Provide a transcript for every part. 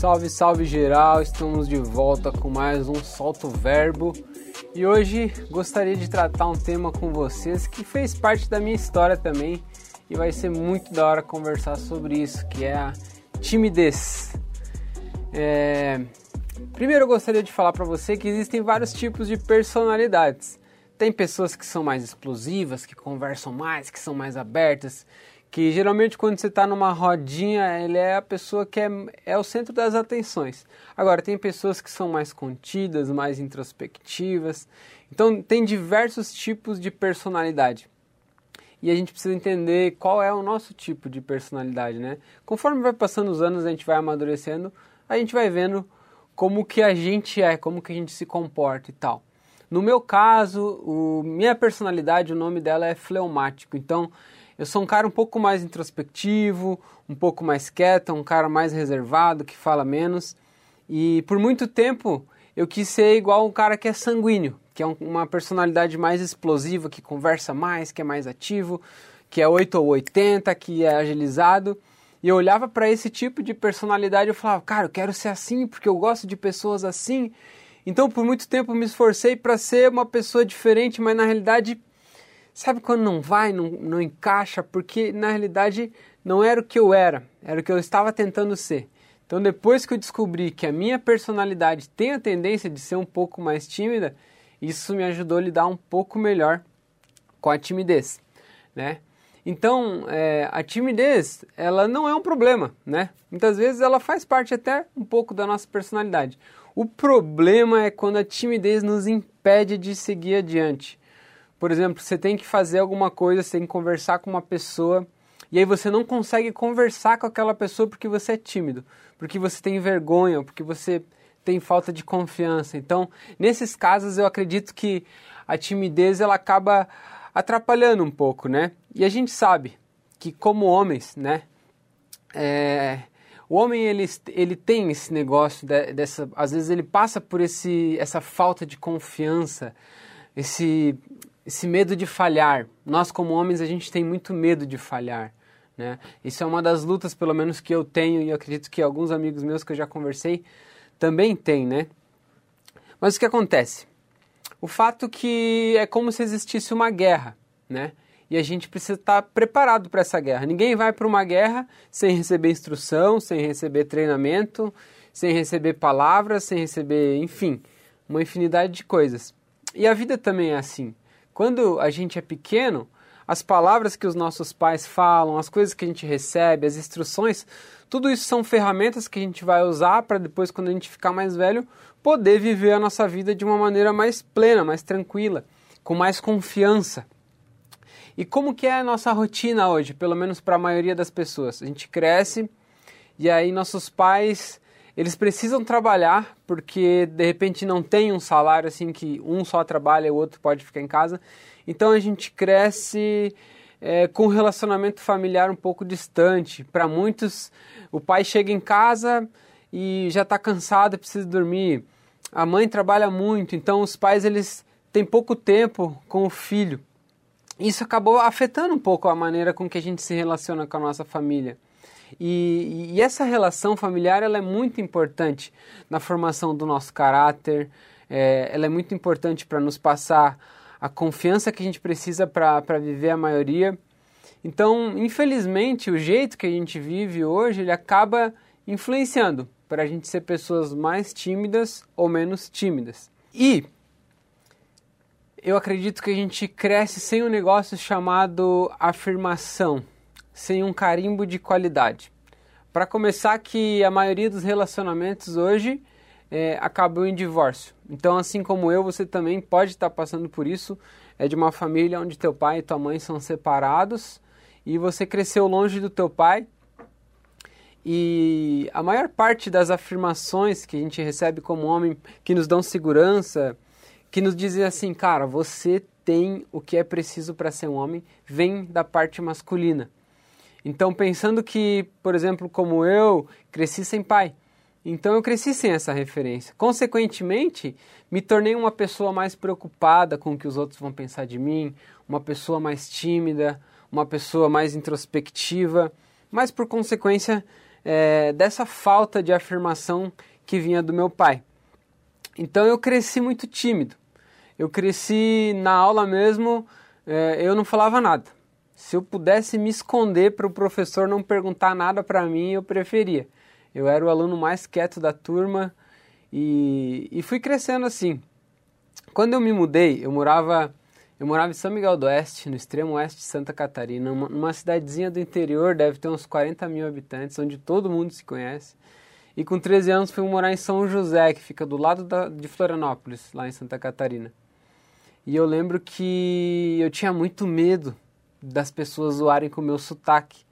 Salve, salve geral! Estamos de volta com mais um Solto Verbo e hoje gostaria de tratar um tema com vocês que fez parte da minha história também e vai ser muito da hora conversar sobre isso, que é a timidez. É... Primeiro eu gostaria de falar para você que existem vários tipos de personalidades. Tem pessoas que são mais explosivas, que conversam mais, que são mais abertas, que geralmente quando você está numa rodinha, ele é a pessoa que é, é o centro das atenções. Agora, tem pessoas que são mais contidas, mais introspectivas. Então, tem diversos tipos de personalidade. E a gente precisa entender qual é o nosso tipo de personalidade, né? Conforme vai passando os anos, a gente vai amadurecendo, a gente vai vendo como que a gente é, como que a gente se comporta e tal. No meu caso, o, minha personalidade, o nome dela é fleumático. Então, eu sou um cara um pouco mais introspectivo, um pouco mais quieto, um cara mais reservado, que fala menos. E por muito tempo eu quis ser igual um cara que é sanguíneo, que é uma personalidade mais explosiva, que conversa mais, que é mais ativo, que é 8 ou 80, que é agilizado. E eu olhava para esse tipo de personalidade e falava, cara, eu quero ser assim porque eu gosto de pessoas assim. Então, por muito tempo, eu me esforcei para ser uma pessoa diferente, mas na realidade Sabe quando não vai, não, não encaixa? Porque na realidade não era o que eu era, era o que eu estava tentando ser. Então, depois que eu descobri que a minha personalidade tem a tendência de ser um pouco mais tímida, isso me ajudou a lidar um pouco melhor com a timidez, né? Então, é, a timidez, ela não é um problema, né? Muitas vezes ela faz parte até um pouco da nossa personalidade. O problema é quando a timidez nos impede de seguir adiante. Por exemplo, você tem que fazer alguma coisa, você tem que conversar com uma pessoa e aí você não consegue conversar com aquela pessoa porque você é tímido, porque você tem vergonha, porque você tem falta de confiança. Então, nesses casos, eu acredito que a timidez ela acaba atrapalhando um pouco, né? E a gente sabe que como homens, né? É, o homem ele, ele tem esse negócio de, dessa, às vezes ele passa por esse, essa falta de confiança, esse esse medo de falhar. Nós, como homens, a gente tem muito medo de falhar. Né? Isso é uma das lutas, pelo menos, que eu tenho e eu acredito que alguns amigos meus que eu já conversei também têm, né? Mas o que acontece? O fato que é como se existisse uma guerra, né? E a gente precisa estar preparado para essa guerra. Ninguém vai para uma guerra sem receber instrução, sem receber treinamento, sem receber palavras, sem receber, enfim, uma infinidade de coisas. E a vida também é assim. Quando a gente é pequeno, as palavras que os nossos pais falam, as coisas que a gente recebe, as instruções, tudo isso são ferramentas que a gente vai usar para depois, quando a gente ficar mais velho, poder viver a nossa vida de uma maneira mais plena, mais tranquila, com mais confiança. E como que é a nossa rotina hoje, pelo menos para a maioria das pessoas? A gente cresce e aí nossos pais eles precisam trabalhar porque de repente não tem um salário assim que um só trabalha e o outro pode ficar em casa. Então a gente cresce é, com um relacionamento familiar um pouco distante. Para muitos, o pai chega em casa e já está cansado, precisa dormir. A mãe trabalha muito, então os pais eles têm pouco tempo com o filho. Isso acabou afetando um pouco a maneira com que a gente se relaciona com a nossa família. E, e, essa relação familiar ela é muito importante na formação do nosso caráter, é, ela é muito importante para nos passar a confiança que a gente precisa para viver a maioria. Então, infelizmente, o jeito que a gente vive hoje ele acaba influenciando para a gente ser pessoas mais tímidas ou menos tímidas. E eu acredito que a gente cresce sem um negócio chamado afirmação sem um carimbo de qualidade. Para começar, que a maioria dos relacionamentos hoje é, em divórcio. Então, assim como eu, você também pode estar passando por isso. É de uma família onde teu pai e tua mãe são separados e você cresceu longe do teu pai. E a maior parte das afirmações que a gente recebe como homem, que nos dão segurança, que nos dizem assim, cara, você tem o que é preciso para ser um homem, vem da parte masculina. Então, pensando que, por exemplo, como eu, cresci sem pai. Então, eu cresci sem essa referência. Consequentemente, me tornei uma pessoa mais preocupada com o que os outros vão pensar de mim, uma pessoa mais tímida, uma pessoa mais introspectiva. Mas, por consequência, é, dessa falta de afirmação que vinha do meu pai. Então eu cresci muito tímido. Eu cresci na aula mesmo, é, eu não falava nada. Se eu pudesse me esconder para o professor não perguntar nada para mim, eu preferia. Eu era o aluno mais quieto da turma e, e fui crescendo assim. Quando eu me mudei, eu morava eu morava em São Miguel do Oeste, no extremo oeste de Santa Catarina, uma, numa cidadezinha do interior, deve ter uns 40 mil habitantes, onde todo mundo se conhece. E com 13 anos fui morar em São José, que fica do lado da, de Florianópolis, lá em Santa Catarina. E eu lembro que eu tinha muito medo das pessoas zoarem com o meu sotaque.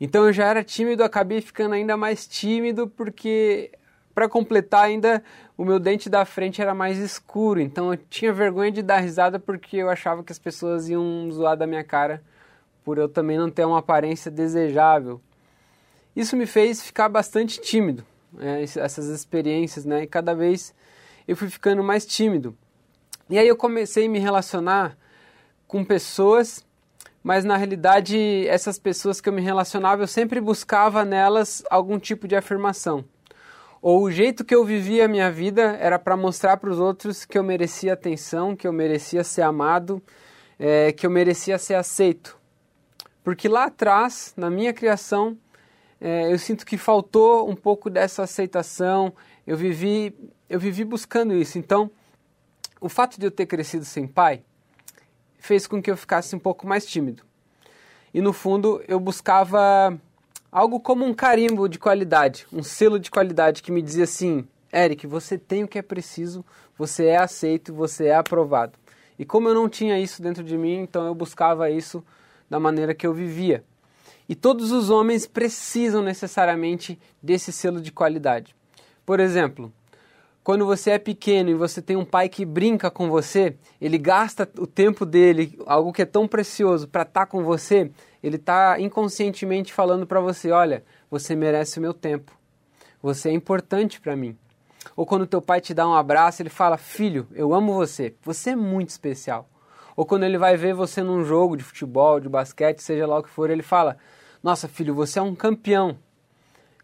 Então eu já era tímido, acabei ficando ainda mais tímido porque para completar ainda o meu dente da frente era mais escuro, então eu tinha vergonha de dar risada porque eu achava que as pessoas iam zoar da minha cara por eu também não ter uma aparência desejável. Isso me fez ficar bastante tímido, né, essas experiências, né? E cada vez eu fui ficando mais tímido. E aí eu comecei a me relacionar com pessoas mas na realidade essas pessoas que eu me relacionava eu sempre buscava nelas algum tipo de afirmação. Ou o jeito que eu vivia a minha vida era para mostrar para os outros que eu merecia atenção, que eu merecia ser amado, é, que eu merecia ser aceito. Porque lá atrás, na minha criação, é, eu sinto que faltou um pouco dessa aceitação. Eu vivi, eu vivi buscando isso. Então, o fato de eu ter crescido sem pai fez com que eu ficasse um pouco mais tímido. E no fundo eu buscava algo como um carimbo de qualidade, um selo de qualidade que me dizia assim: Eric, você tem o que é preciso, você é aceito, você é aprovado. E como eu não tinha isso dentro de mim, então eu buscava isso da maneira que eu vivia. E todos os homens precisam necessariamente desse selo de qualidade. Por exemplo, quando você é pequeno e você tem um pai que brinca com você, ele gasta o tempo dele, algo que é tão precioso, para estar tá com você, ele está inconscientemente falando para você: olha, você merece o meu tempo, você é importante para mim. Ou quando teu pai te dá um abraço, ele fala: filho, eu amo você, você é muito especial. Ou quando ele vai ver você num jogo de futebol, de basquete, seja lá o que for, ele fala: nossa, filho, você é um campeão.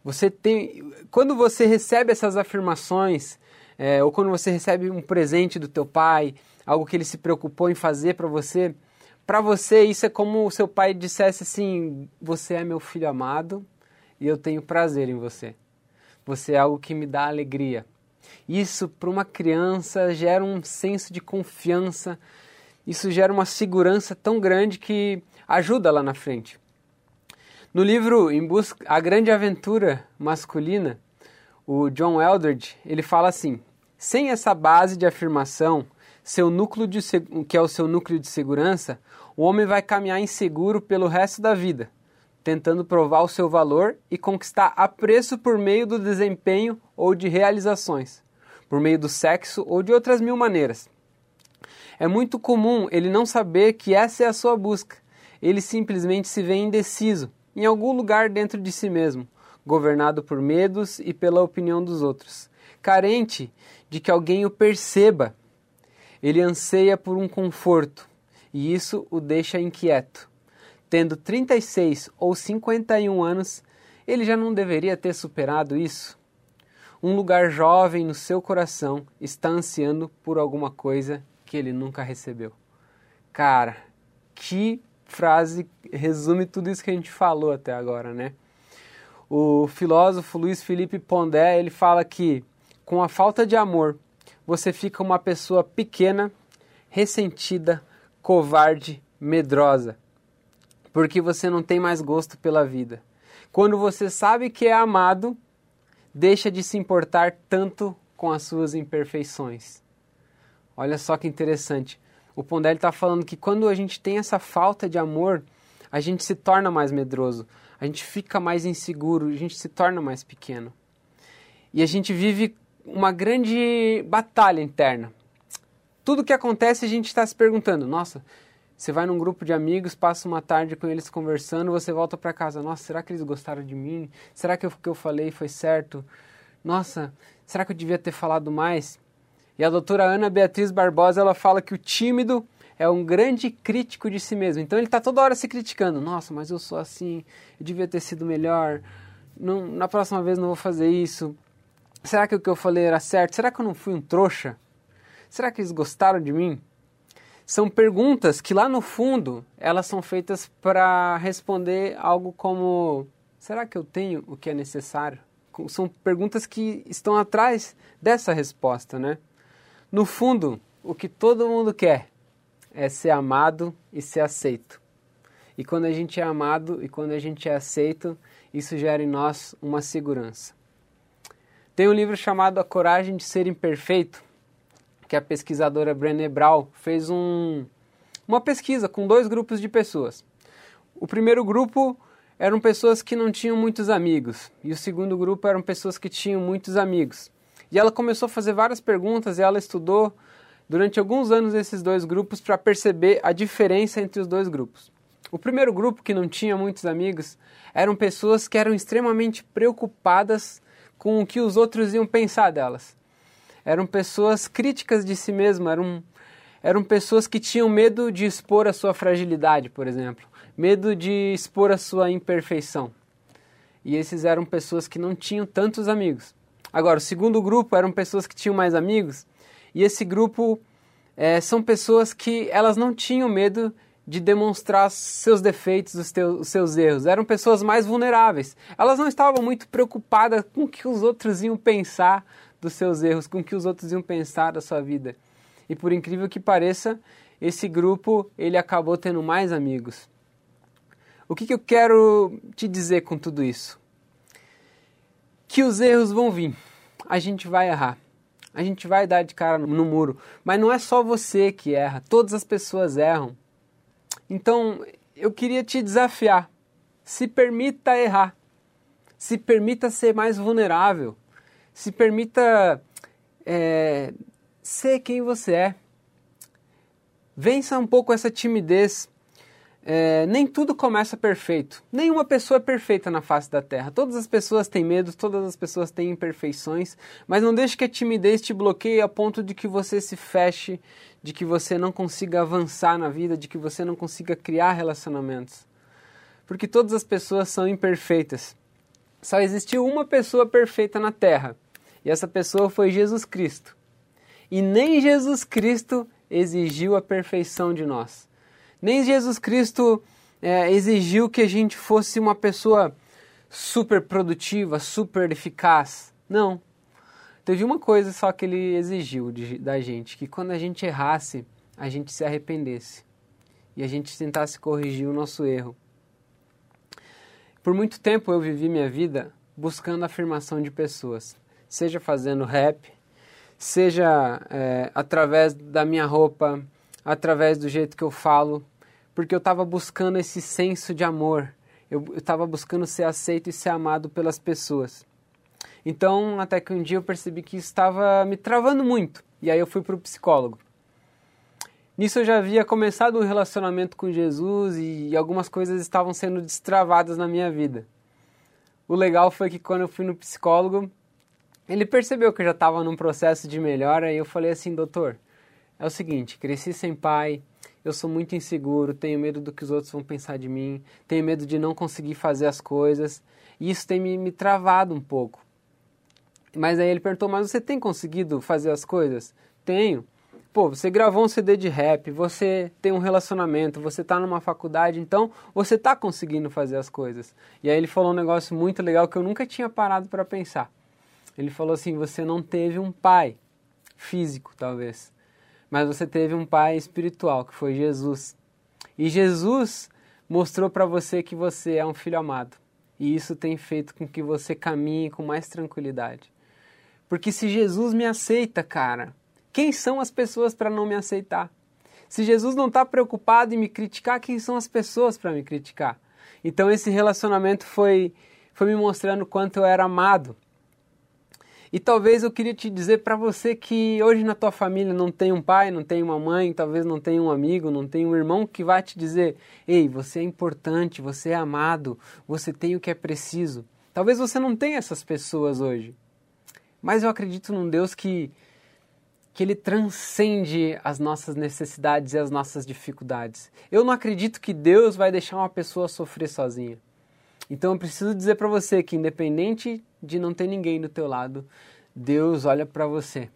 Você tem, quando você recebe essas afirmações é, ou quando você recebe um presente do teu pai, algo que ele se preocupou em fazer para você, para você isso é como o seu pai dissesse assim: você é meu filho amado e eu tenho prazer em você. Você é algo que me dá alegria. Isso para uma criança gera um senso de confiança, isso gera uma segurança tão grande que ajuda lá na frente. No livro Em Busca A Grande Aventura Masculina, o John Eldredge, ele fala assim: sem essa base de afirmação, seu núcleo de, que é o seu núcleo de segurança, o homem vai caminhar inseguro pelo resto da vida, tentando provar o seu valor e conquistar apreço por meio do desempenho ou de realizações, por meio do sexo ou de outras mil maneiras. É muito comum ele não saber que essa é a sua busca. Ele simplesmente se vê indeciso, em algum lugar dentro de si mesmo, governado por medos e pela opinião dos outros, carente de que alguém o perceba. Ele anseia por um conforto e isso o deixa inquieto. Tendo 36 ou 51 anos, ele já não deveria ter superado isso? Um lugar jovem no seu coração está ansiando por alguma coisa que ele nunca recebeu. Cara, que frase resume tudo isso que a gente falou até agora, né? O filósofo Luiz Felipe Pondé, ele fala que com a falta de amor, você fica uma pessoa pequena, ressentida, covarde, medrosa, porque você não tem mais gosto pela vida. Quando você sabe que é amado, deixa de se importar tanto com as suas imperfeições. Olha só que interessante. O Pondé está falando que quando a gente tem essa falta de amor, a gente se torna mais medroso a gente fica mais inseguro, a gente se torna mais pequeno. E a gente vive uma grande batalha interna. Tudo que acontece a gente está se perguntando: nossa, você vai num grupo de amigos, passa uma tarde com eles conversando, você volta para casa: nossa, será que eles gostaram de mim? Será que o que eu falei foi certo? Nossa, será que eu devia ter falado mais? E a doutora Ana Beatriz Barbosa ela fala que o tímido é um grande crítico de si mesmo. Então ele está toda hora se criticando. Nossa, mas eu sou assim, eu devia ter sido melhor. não, na próxima vez não vou fazer isso. Será que o que eu falei era certo? Será que eu não fui um trouxa? Será que eles gostaram de mim? São perguntas que lá no fundo elas são feitas para responder algo como: será que eu tenho o que é necessário? São perguntas que estão atrás dessa resposta, né? No fundo, o que todo mundo quer é ser amado e ser aceito. E quando a gente é amado e quando a gente é aceito, isso gera em nós uma segurança. Tem um livro chamado A Coragem de Ser Imperfeito, que a pesquisadora Brené Brown fez um, uma pesquisa com dois grupos de pessoas. O primeiro grupo eram pessoas que não tinham muitos amigos e o segundo grupo eram pessoas que tinham muitos amigos. E ela começou a fazer várias perguntas e ela estudou durante alguns anos esses dois grupos para perceber a diferença entre os dois grupos. O primeiro grupo, que não tinha muitos amigos, eram pessoas que eram extremamente preocupadas com o que os outros iam pensar delas eram pessoas críticas de si mesmas, eram, eram pessoas que tinham medo de expor a sua fragilidade, por exemplo, medo de expor a sua imperfeição. E esses eram pessoas que não tinham tantos amigos. Agora, o segundo grupo eram pessoas que tinham mais amigos, e esse grupo é, são pessoas que elas não tinham medo de demonstrar seus defeitos, os, teus, os seus erros. Eram pessoas mais vulneráveis. Elas não estavam muito preocupadas com o que os outros iam pensar dos seus erros, com o que os outros iam pensar da sua vida. E por incrível que pareça, esse grupo ele acabou tendo mais amigos. O que, que eu quero te dizer com tudo isso? Que os erros vão vir. A gente vai errar. A gente vai dar de cara no muro. Mas não é só você que erra, todas as pessoas erram. Então, eu queria te desafiar. Se permita errar. Se permita ser mais vulnerável. Se permita é, ser quem você é. Vença um pouco essa timidez. É, nem tudo começa perfeito. Nenhuma pessoa é perfeita na face da terra. Todas as pessoas têm medo, todas as pessoas têm imperfeições, mas não deixe que a timidez te bloqueie a ponto de que você se feche, de que você não consiga avançar na vida, de que você não consiga criar relacionamentos. Porque todas as pessoas são imperfeitas. Só existiu uma pessoa perfeita na terra, e essa pessoa foi Jesus Cristo. E nem Jesus Cristo exigiu a perfeição de nós. Nem Jesus Cristo é, exigiu que a gente fosse uma pessoa super produtiva, super eficaz. Não. Teve uma coisa só que ele exigiu de, da gente: que quando a gente errasse, a gente se arrependesse e a gente tentasse corrigir o nosso erro. Por muito tempo eu vivi minha vida buscando a afirmação de pessoas seja fazendo rap, seja é, através da minha roupa, através do jeito que eu falo, porque eu estava buscando esse senso de amor, eu estava buscando ser aceito e ser amado pelas pessoas. Então, até que um dia eu percebi que estava me travando muito, e aí eu fui para o psicólogo. Nisso eu já havia começado um relacionamento com Jesus e algumas coisas estavam sendo destravadas na minha vida. O legal foi que quando eu fui no psicólogo, ele percebeu que eu já estava num processo de melhora e eu falei assim, doutor, é o seguinte, cresci sem pai, eu sou muito inseguro, tenho medo do que os outros vão pensar de mim, tenho medo de não conseguir fazer as coisas, e isso tem me, me travado um pouco. Mas aí ele perguntou, mas você tem conseguido fazer as coisas? Tenho. Pô, você gravou um CD de rap, você tem um relacionamento, você está numa faculdade, então você está conseguindo fazer as coisas. E aí ele falou um negócio muito legal que eu nunca tinha parado para pensar. Ele falou assim: você não teve um pai físico, talvez, mas você teve um pai espiritual, que foi Jesus. E Jesus mostrou para você que você é um filho amado. E isso tem feito com que você caminhe com mais tranquilidade. Porque se Jesus me aceita, cara, quem são as pessoas para não me aceitar? Se Jesus não está preocupado em me criticar, quem são as pessoas para me criticar? Então esse relacionamento foi, foi me mostrando quanto eu era amado. E talvez eu queria te dizer para você que hoje na tua família não tem um pai, não tem uma mãe, talvez não tenha um amigo, não tem um irmão que vai te dizer: "Ei, você é importante, você é amado, você tem o que é preciso". Talvez você não tenha essas pessoas hoje. Mas eu acredito num Deus que que ele transcende as nossas necessidades e as nossas dificuldades. Eu não acredito que Deus vai deixar uma pessoa sofrer sozinha. Então eu preciso dizer para você que independente de não ter ninguém do teu lado, Deus olha para você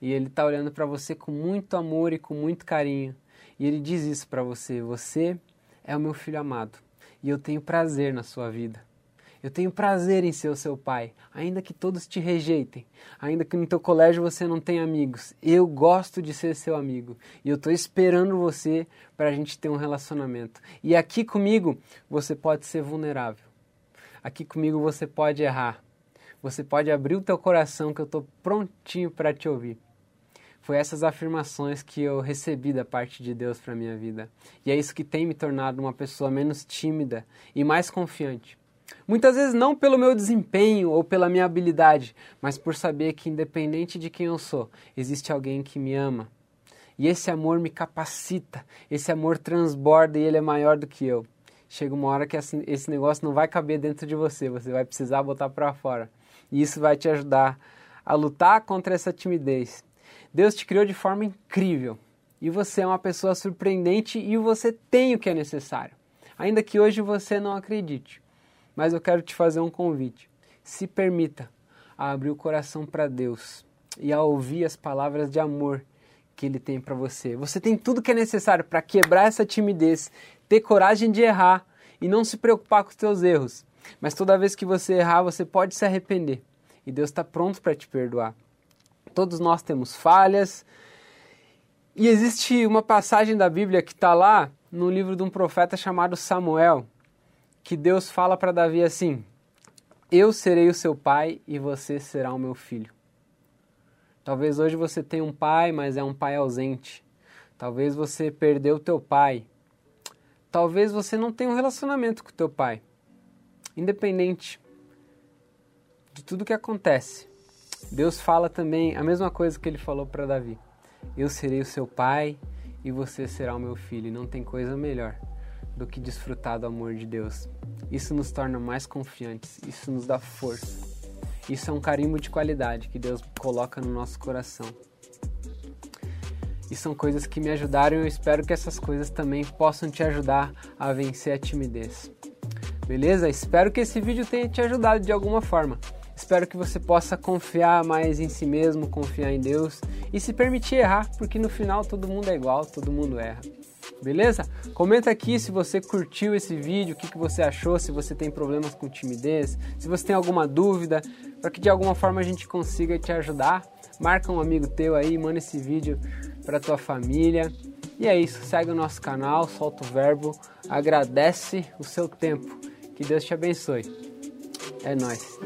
e ele está olhando para você com muito amor e com muito carinho. E ele diz isso para você: você é o meu filho amado e eu tenho prazer na sua vida. Eu tenho prazer em ser o seu pai, ainda que todos te rejeitem, ainda que no teu colégio você não tenha amigos. Eu gosto de ser seu amigo e eu estou esperando você para a gente ter um relacionamento. E aqui comigo você pode ser vulnerável. Aqui comigo você pode errar. Você pode abrir o teu coração que eu estou prontinho para te ouvir. Foi essas afirmações que eu recebi da parte de Deus para minha vida. E é isso que tem me tornado uma pessoa menos tímida e mais confiante. Muitas vezes não pelo meu desempenho ou pela minha habilidade, mas por saber que independente de quem eu sou, existe alguém que me ama. E esse amor me capacita, esse amor transborda e ele é maior do que eu. Chega uma hora que esse negócio não vai caber dentro de você, você vai precisar botar para fora. E isso vai te ajudar a lutar contra essa timidez. Deus te criou de forma incrível e você é uma pessoa surpreendente e você tem o que é necessário. Ainda que hoje você não acredite. Mas eu quero te fazer um convite. Se permita a abrir o coração para Deus e a ouvir as palavras de amor que Ele tem para você. Você tem tudo que é necessário para quebrar essa timidez, ter coragem de errar e não se preocupar com os teus erros. Mas toda vez que você errar, você pode se arrepender e Deus está pronto para te perdoar. Todos nós temos falhas. E existe uma passagem da Bíblia que está lá no livro de um profeta chamado Samuel, que Deus fala para Davi assim: Eu serei o seu pai e você será o meu filho. Talvez hoje você tenha um pai, mas é um pai ausente. Talvez você perdeu o teu pai. Talvez você não tenha um relacionamento com teu pai. Independente de tudo que acontece, Deus fala também a mesma coisa que ele falou para Davi: Eu serei o seu pai e você será o meu filho. E não tem coisa melhor do que desfrutar do amor de Deus. Isso nos torna mais confiantes, isso nos dá força. Isso é um carimbo de qualidade que Deus coloca no nosso coração. E são coisas que me ajudaram e eu espero que essas coisas também possam te ajudar a vencer a timidez. Beleza? Espero que esse vídeo tenha te ajudado de alguma forma. Espero que você possa confiar mais em si mesmo, confiar em Deus e se permitir errar, porque no final todo mundo é igual, todo mundo erra beleza? Comenta aqui se você curtiu esse vídeo, o que, que você achou, se você tem problemas com timidez, se você tem alguma dúvida, para que de alguma forma a gente consiga te ajudar. Marca um amigo teu aí, manda esse vídeo para tua família. E é isso, segue o nosso canal, solta o verbo, agradece o seu tempo. Que Deus te abençoe. É nóis.